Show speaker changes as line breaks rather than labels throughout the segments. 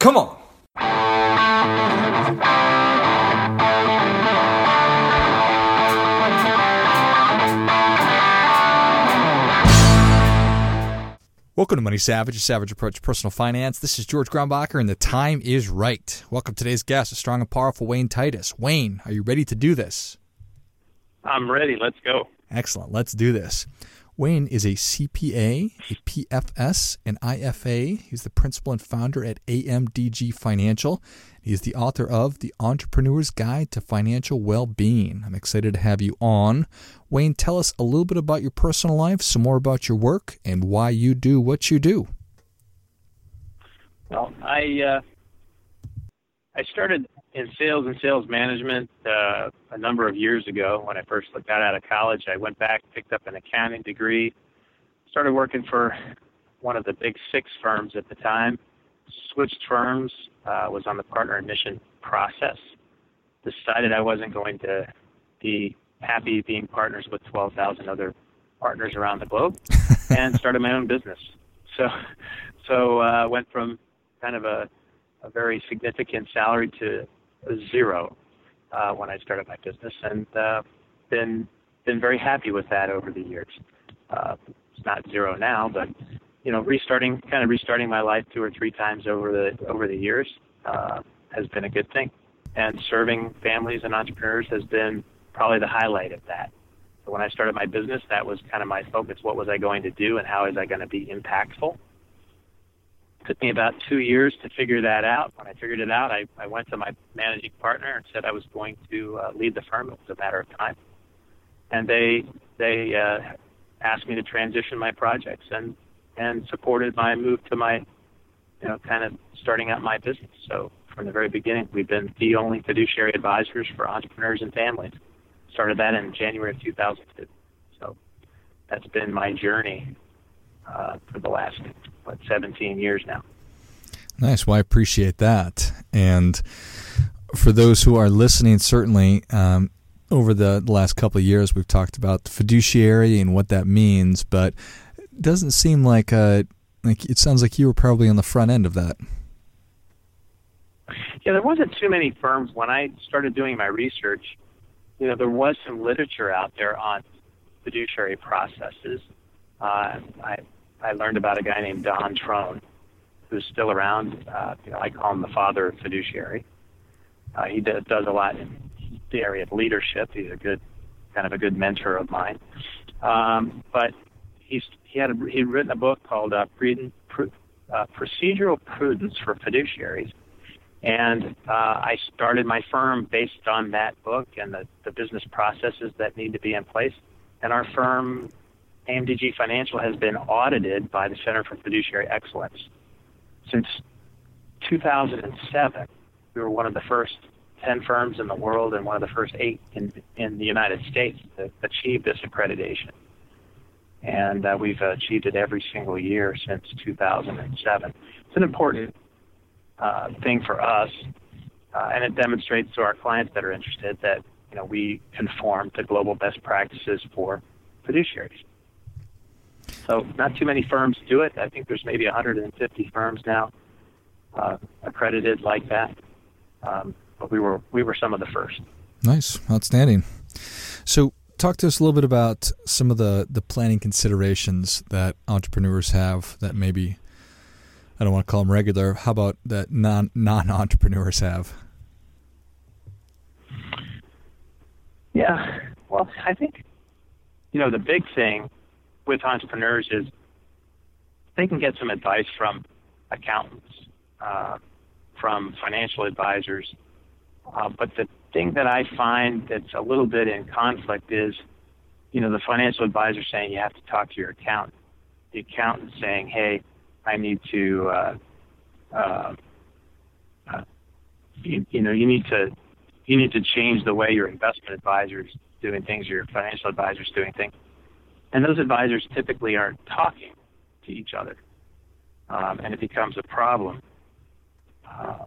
Come on. Welcome to Money Savage, a savage approach to personal finance. This is George Grumbacher, and the time is right. Welcome to today's guest, a strong and powerful Wayne Titus. Wayne, are you ready to do this?
I'm ready. Let's go.
Excellent. Let's do this. Wayne is a CPA, a PFS, an IFA. He's the principal and founder at AMDG Financial. He's the author of The Entrepreneur's Guide to Financial Well-Being. I'm excited to have you on. Wayne, tell us a little bit about your personal life, some more about your work, and why you do what you do.
Well, I uh, I started in sales and sales management uh, a number of years ago. When I first got out of college, I went back, picked up an accounting degree, started working for one of the big six firms at the time. Switched firms, uh, was on the partner admission process. Decided I wasn't going to be happy being partners with 12,000 other partners around the globe, and started my own business. So, so uh, went from kind of a a very significant salary to zero uh, when I started my business, and uh, been been very happy with that over the years. Uh, it's not zero now, but you know, restarting kind of restarting my life two or three times over the over the years uh, has been a good thing, and serving families and entrepreneurs has been probably the highlight of that. When I started my business, that was kind of my focus. What was I going to do, and how is I going to be impactful? Took me about two years to figure that out. When I figured it out, I, I went to my managing partner and said I was going to uh, lead the firm. It was a matter of time, and they they uh, asked me to transition my projects and and supported my move to my you know kind of starting out my business. So from the very beginning, we've been the only fiduciary advisors for entrepreneurs and families. Started that in January of 2002. So that's been my journey uh, for the last what 17 years now.
Nice. Well, I appreciate that. And for those who are listening, certainly um, over the last couple of years, we've talked about the fiduciary and what that means, but it doesn't seem like uh, like it sounds like you were probably on the front end of that.
Yeah, there wasn't too many firms when I started doing my research. You know, there was some literature out there on fiduciary processes. Uh, I I learned about a guy named Don Trone, who's still around. Uh, you know, I call him the father of fiduciary. Uh, he does, does a lot in the area of leadership. He's a good, kind of a good mentor of mine. Um, but he's he had a, he'd written a book called uh, uh, Procedural Prudence for Fiduciaries, and uh, I started my firm based on that book and the, the business processes that need to be in place. And our firm AMDG Financial has been audited by the Center for Fiduciary Excellence. Since 2007, we were one of the first 10 firms in the world and one of the first eight in, in the United States to achieve this accreditation. And uh, we've achieved it every single year since 2007. It's an important uh, thing for us, uh, and it demonstrates to our clients that are interested that you know we conform to global best practices for fiduciaries. So not too many firms do it. I think there's maybe 150 firms now uh, accredited like that. Um, but we were we were some of the first.
Nice, outstanding. So talk to us a little bit about some of the the planning considerations that entrepreneurs have that maybe I don't want to call them regular. How about that non non entrepreneurs have?
Yeah, well, I think you know the big thing with entrepreneurs is they can get some advice from accountants, uh, from financial advisors. Uh, but the thing that I find that's a little bit in conflict is, you know, the financial advisor saying you have to talk to your accountant. The accountant saying, hey, I need to, uh, uh, uh, you, you know, you need to, you need to change the way your investment advisors doing things, your financial advisors doing things. And those advisors typically aren't talking to each other. Um, and it becomes a problem uh,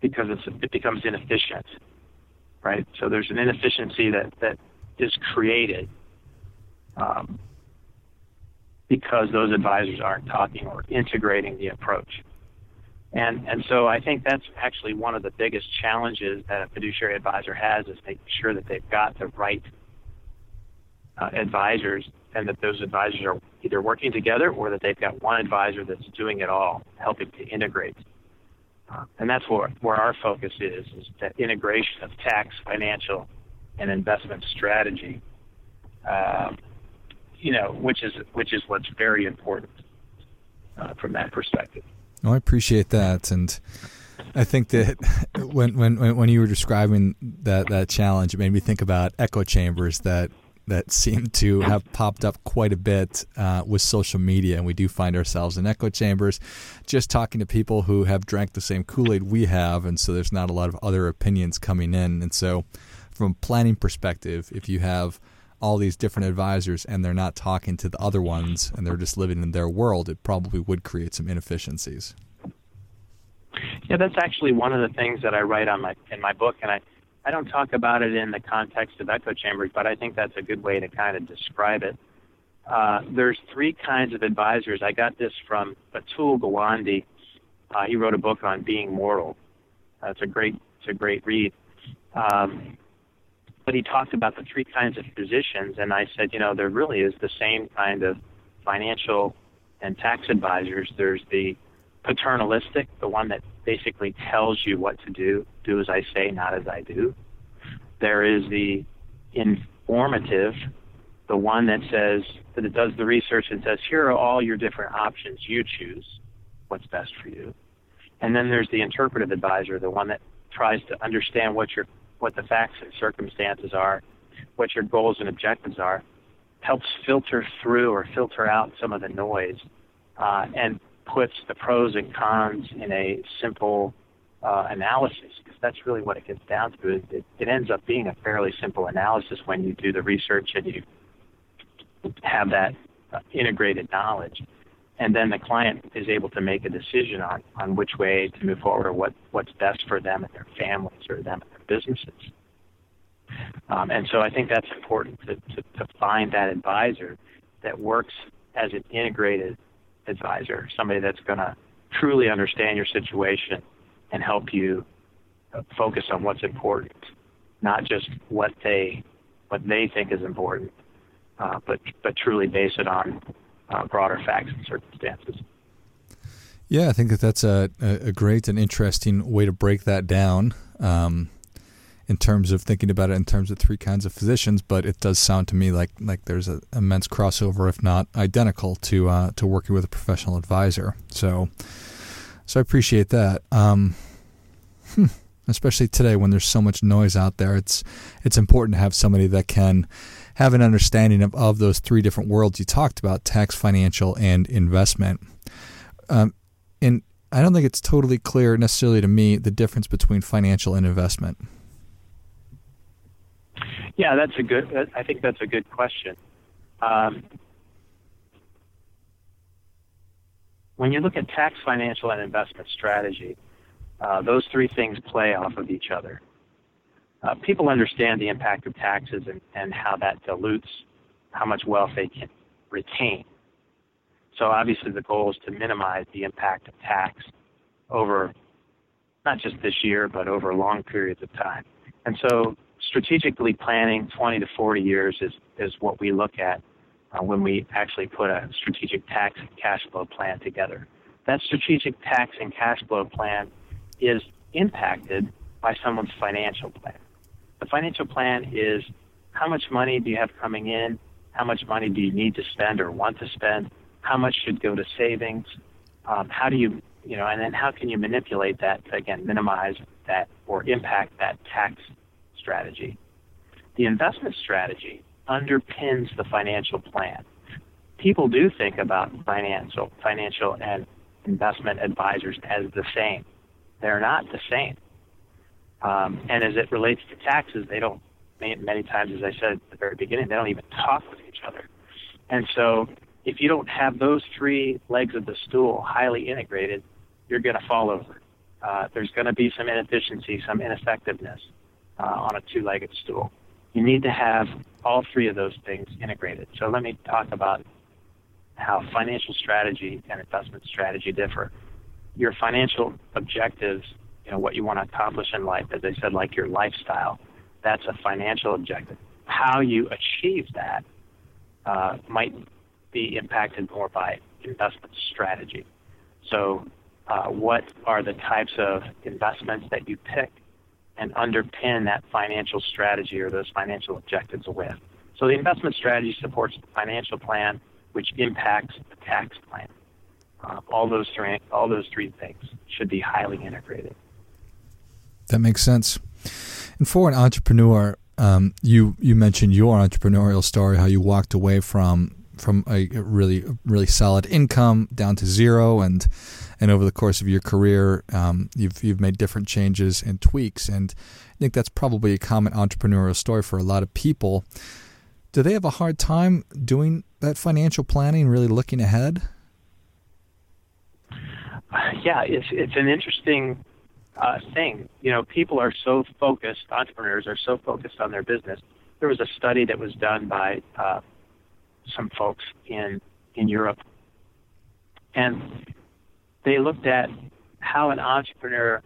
because it becomes inefficient, right? So there's an inefficiency that, that is created um, because those advisors aren't talking or integrating the approach. And and so I think that's actually one of the biggest challenges that a fiduciary advisor has is making sure that they've got the right uh, advisors and that those advisors are either working together or that they've got one advisor that's doing it all, helping to integrate. Uh, and that's where, where our focus is, is that integration of tax, financial, and investment strategy. Uh, you know, which is which is what's very important uh, from that perspective.
I appreciate that, and I think that when when when you were describing that that challenge, it made me think about echo chambers that that seem to have popped up quite a bit uh, with social media, and we do find ourselves in echo chambers, just talking to people who have drank the same Kool Aid we have, and so there's not a lot of other opinions coming in, and so from a planning perspective, if you have all these different advisors and they're not talking to the other ones and they're just living in their world, it probably would create some inefficiencies.
Yeah, that's actually one of the things that I write on my in my book, and I I don't talk about it in the context of echo chambers, but I think that's a good way to kind of describe it. Uh, there's three kinds of advisors. I got this from Atul Gawande. Uh, he wrote a book on being mortal. Uh, it's a great it's a great read. Um, but he talked about the three kinds of physicians, and I said, you know, there really is the same kind of financial and tax advisors. There's the paternalistic, the one that basically tells you what to do, do as I say, not as I do. There is the informative, the one that says that it does the research and says, here are all your different options. You choose what's best for you. And then there's the interpretive advisor, the one that tries to understand what your what the facts and circumstances are, what your goals and objectives are, helps filter through or filter out some of the noise, uh, and puts the pros and cons in a simple uh, analysis. Because that's really what it gets down to. It, it, it ends up being a fairly simple analysis when you do the research and you have that uh, integrated knowledge and then the client is able to make a decision on, on which way to move forward or what, what's best for them and their families or them and their businesses. Um, and so I think that's important to, to, to find that advisor that works as an integrated advisor, somebody that's going to truly understand your situation and help you focus on what's important, not just what they what they think is important, uh, but but truly base it on uh, broader facts and circumstances.
Yeah, I think that that's a, a great and interesting way to break that down um, in terms of thinking about it in terms of three kinds of physicians. But it does sound to me like like there's an immense crossover, if not identical, to uh, to working with a professional advisor. So, so I appreciate that. Um, hmm especially today when there's so much noise out there. It's it's important to have somebody that can have an understanding of, of those three different worlds you talked about: tax, financial, and investment. Um, and I don't think it's totally clear necessarily to me the difference between financial and investment.
Yeah, that's a good. I think that's a good question. Um, when you look at tax, financial, and investment strategy, uh, those three things play off of each other. Uh, people understand the impact of taxes and, and how that dilutes how much wealth they can retain. So obviously the goal is to minimize the impact of tax over not just this year, but over long periods of time. And so strategically planning 20 to 40 years is, is what we look at uh, when we actually put a strategic tax and cash flow plan together. That strategic tax and cash flow plan is impacted by someone's financial plan. The financial plan is how much money do you have coming in? How much money do you need to spend or want to spend? How much should go to savings? Um, how do you, you know, and then how can you manipulate that to, again, minimize that or impact that tax strategy? The investment strategy underpins the financial plan. People do think about financial, financial and investment advisors as the same. They're not the same. Um, and as it relates to taxes, they don't, many times, as I said at the very beginning, they don't even talk with each other. And so if you don't have those three legs of the stool highly integrated, you're going to fall over. Uh, there's going to be some inefficiency, some ineffectiveness uh, on a two legged stool. You need to have all three of those things integrated. So let me talk about how financial strategy and investment strategy differ your financial objectives, you know, what you want to accomplish in life, as I said, like your lifestyle, that's a financial objective. How you achieve that uh, might be impacted more by investment strategy. So, uh, what are the types of investments that you pick and underpin that financial strategy or those financial objectives with? So, the investment strategy supports the financial plan, which impacts the tax plan. Uh, all those three, all those three things should be highly integrated.
That makes sense. And for an entrepreneur, um, you you mentioned your entrepreneurial story, how you walked away from from a really really solid income down to zero, and and over the course of your career, um, you've you've made different changes and tweaks, and I think that's probably a common entrepreneurial story for a lot of people. Do they have a hard time doing that financial planning, really looking ahead?
Yeah, it's it's an interesting uh, thing. You know, people are so focused. Entrepreneurs are so focused on their business. There was a study that was done by uh, some folks in in Europe, and they looked at how an entrepreneur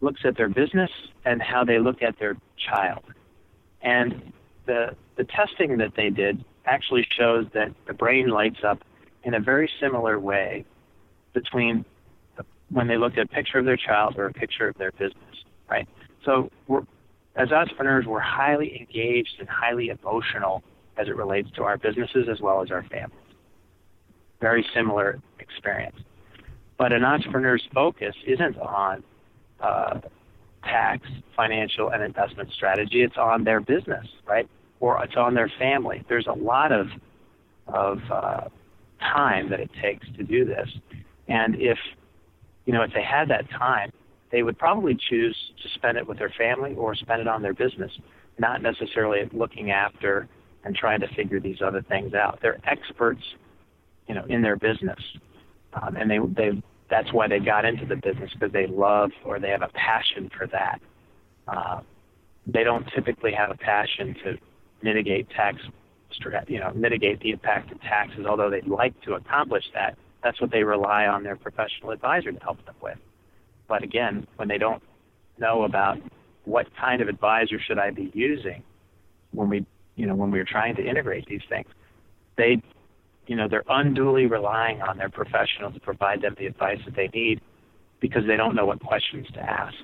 looks at their business and how they look at their child. And the the testing that they did actually shows that the brain lights up in a very similar way between when they looked at a picture of their child or a picture of their business, right? So we're, as entrepreneurs, we're highly engaged and highly emotional as it relates to our businesses as well as our families. Very similar experience. But an entrepreneur's focus isn't on uh, tax, financial, and investment strategy. It's on their business, right? Or it's on their family. There's a lot of of uh, time that it takes to do this, and if you know if they had that time, they would probably choose to spend it with their family or spend it on their business, not necessarily looking after and trying to figure these other things out. They're experts, you know, in their business, um, and they they that's why they got into the business because they love or they have a passion for that. Uh, they don't typically have a passion to mitigate tax, you know, mitigate the impact of taxes. Although they'd like to accomplish that, that's what they rely on their professional advisor to help them with. But again, when they don't know about what kind of advisor should I be using when we you know, when we were trying to integrate these things, they, you know, they're unduly relying on their professional to provide them the advice that they need because they don't know what questions to ask.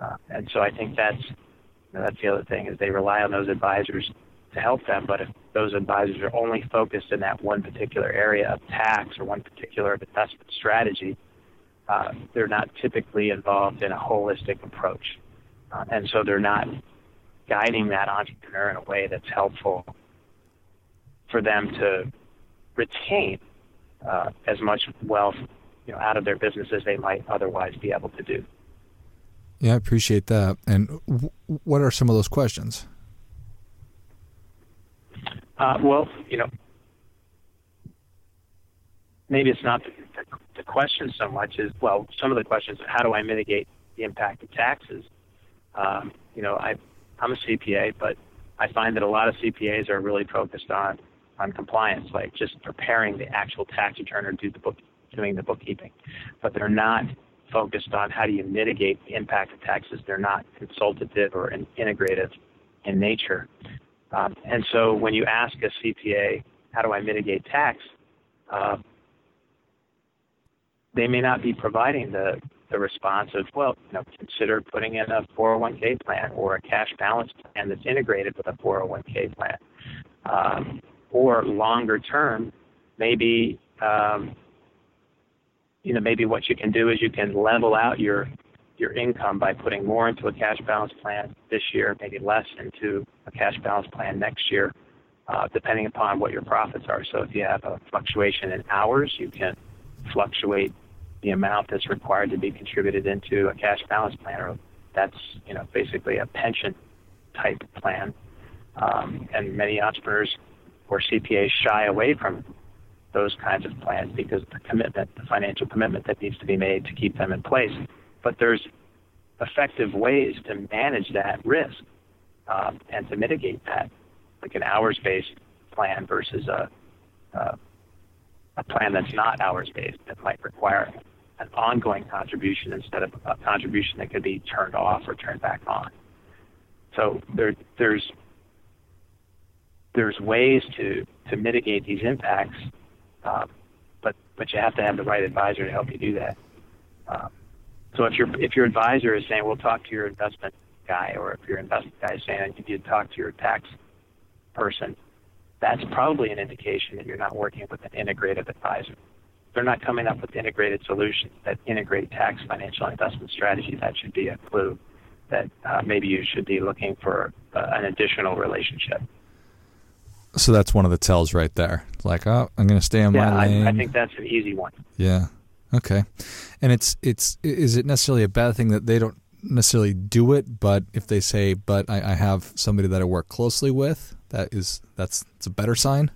Uh, and so I think that's you know, that's the other thing is they rely on those advisors to help them. But if those advisors are only focused in that one particular area of tax or one particular investment strategy, uh, they're not typically involved in a holistic approach, uh, and so they're not guiding that entrepreneur in a way that's helpful for them to retain uh, as much wealth you know, out of their business as they might otherwise be able to do.
Yeah, I appreciate that. And w- what are some of those questions?
Uh, well, you know, maybe it's not the, the, the question so much as well. Some of the questions: How do I mitigate the impact of taxes? Um, you know, I I'm a CPA, but I find that a lot of CPAs are really focused on on compliance, like just preparing the actual tax return or do the book, doing the bookkeeping, but they're not focused on how do you mitigate the impact of taxes. They're not consultative or in, integrative in nature. Um, and so when you ask a CPA, how do I mitigate tax? Uh, they may not be providing the the response of, well, you know, consider putting in a 401k plan or a cash balance plan that's integrated with a 401k plan. Um, or longer term, maybe, um, you know, maybe what you can do is you can level out your your income by putting more into a cash balance plan this year, maybe less into a cash balance plan next year, uh, depending upon what your profits are. So if you have a fluctuation in hours, you can fluctuate the amount that's required to be contributed into a cash balance plan, or that's you know basically a pension type plan. Um, and many entrepreneurs or CPAs shy away from those kinds of plans because the commitment, the financial commitment that needs to be made to keep them in place. But there's effective ways to manage that risk um, and to mitigate that, like an hours-based plan versus a, a, a plan that's not hours-based that might require an ongoing contribution instead of a contribution that could be turned off or turned back on. So there, there's there's ways to to mitigate these impacts, um, but but you have to have the right advisor to help you do that. Um, so if your if your advisor is saying, "We'll talk to your investment guy," or if your investment guy is saying, "I need you to talk to your tax person," that's probably an indication that you're not working with an integrative advisor. They're not coming up with integrated solutions that integrate tax, financial, investment strategy. That should be a clue that uh, maybe you should be looking for uh, an additional relationship.
So that's one of the tells right there. Like, oh, I'm going to stay on
yeah,
my lane.
I, I think that's an easy one.
Yeah. Okay. And it's it's is it necessarily a bad thing that they don't necessarily do it, but if they say, "But I, I have somebody that I work closely with," that is that's it's a better sign.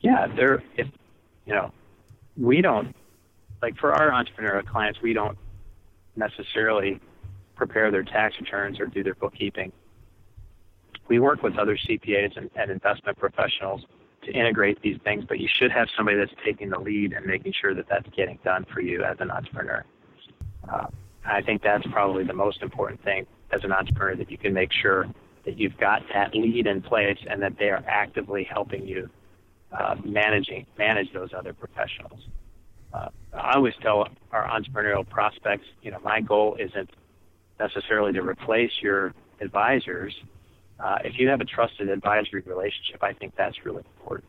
Yeah, they're if you know, we don't like for our entrepreneurial clients, we don't necessarily prepare their tax returns or do their bookkeeping. We work with other CPAs and, and investment professionals to integrate these things, but you should have somebody that's taking the lead and making sure that that's getting done for you as an entrepreneur. Uh, I think that's probably the most important thing as an entrepreneur that you can make sure that you've got that lead in place and that they are actively helping you uh, managing manage those other professionals. Uh, I always tell our entrepreneurial prospects, you know, my goal isn't necessarily to replace your advisors. Uh, if you have a trusted advisory relationship, I think that's really important.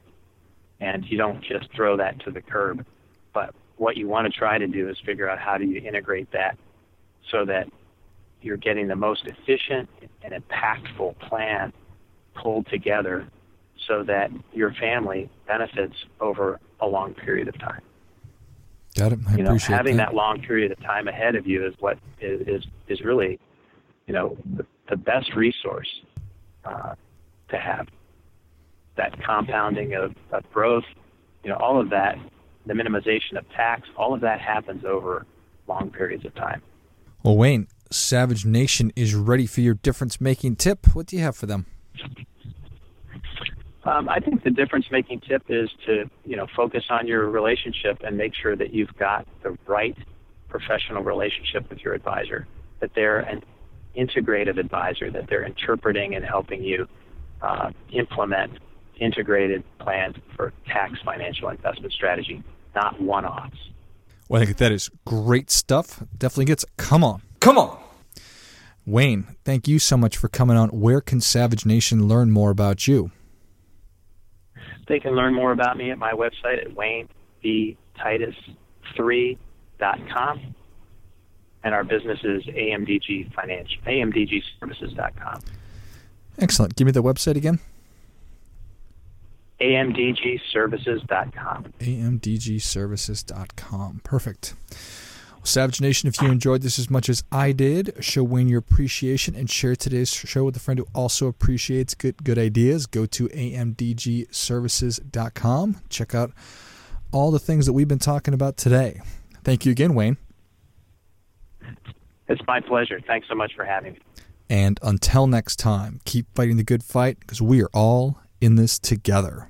And you don't just throw that to the curb. But what you want to try to do is figure out how do you integrate that so that you're getting the most efficient and impactful plan pulled together so that your family benefits over a long period of time.
Got it. I
you know, having
that.
that long period of time ahead of you is what is is, is really, you know, the, the best resource uh, to have. That compounding of, of growth, you know, all of that, the minimization of tax, all of that happens over long periods of time.
Well, Wayne, Savage Nation is ready for your difference making tip. What do you have for them?
Um, I think the difference-making tip is to you know focus on your relationship and make sure that you've got the right professional relationship with your advisor. That they're an integrative advisor. That they're interpreting and helping you uh, implement integrated plans for tax, financial, investment strategy, not one-offs.
Well, I think that is great stuff. Definitely gets. Come on, come on. Wayne, thank you so much for coming on. Where can Savage Nation learn more about you?
They can learn more about me at my website at waynebtitus3.com. And our business is AMDG Financial, AMDGServices.com.
Excellent. Give me the website again.
AMDGServices.com.
AMDGServices.com. Perfect. Savage Nation, if you enjoyed this as much as I did, show Wayne your appreciation and share today's show with a friend who also appreciates good good ideas. Go to amdgservices.com. Check out all the things that we've been talking about today. Thank you again, Wayne.
It's my pleasure. Thanks so much for having me.
And until next time, keep fighting the good fight because we are all in this together.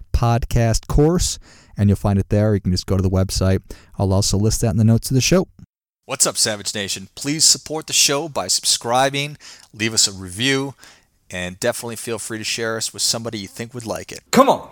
podcast course, and you'll find it there. You can just go to the website. I'll also list that in the notes of the show. What's up, Savage Nation? Please support the show by subscribing, leave us a review, and definitely feel free to share us with somebody you think would like it. Come on!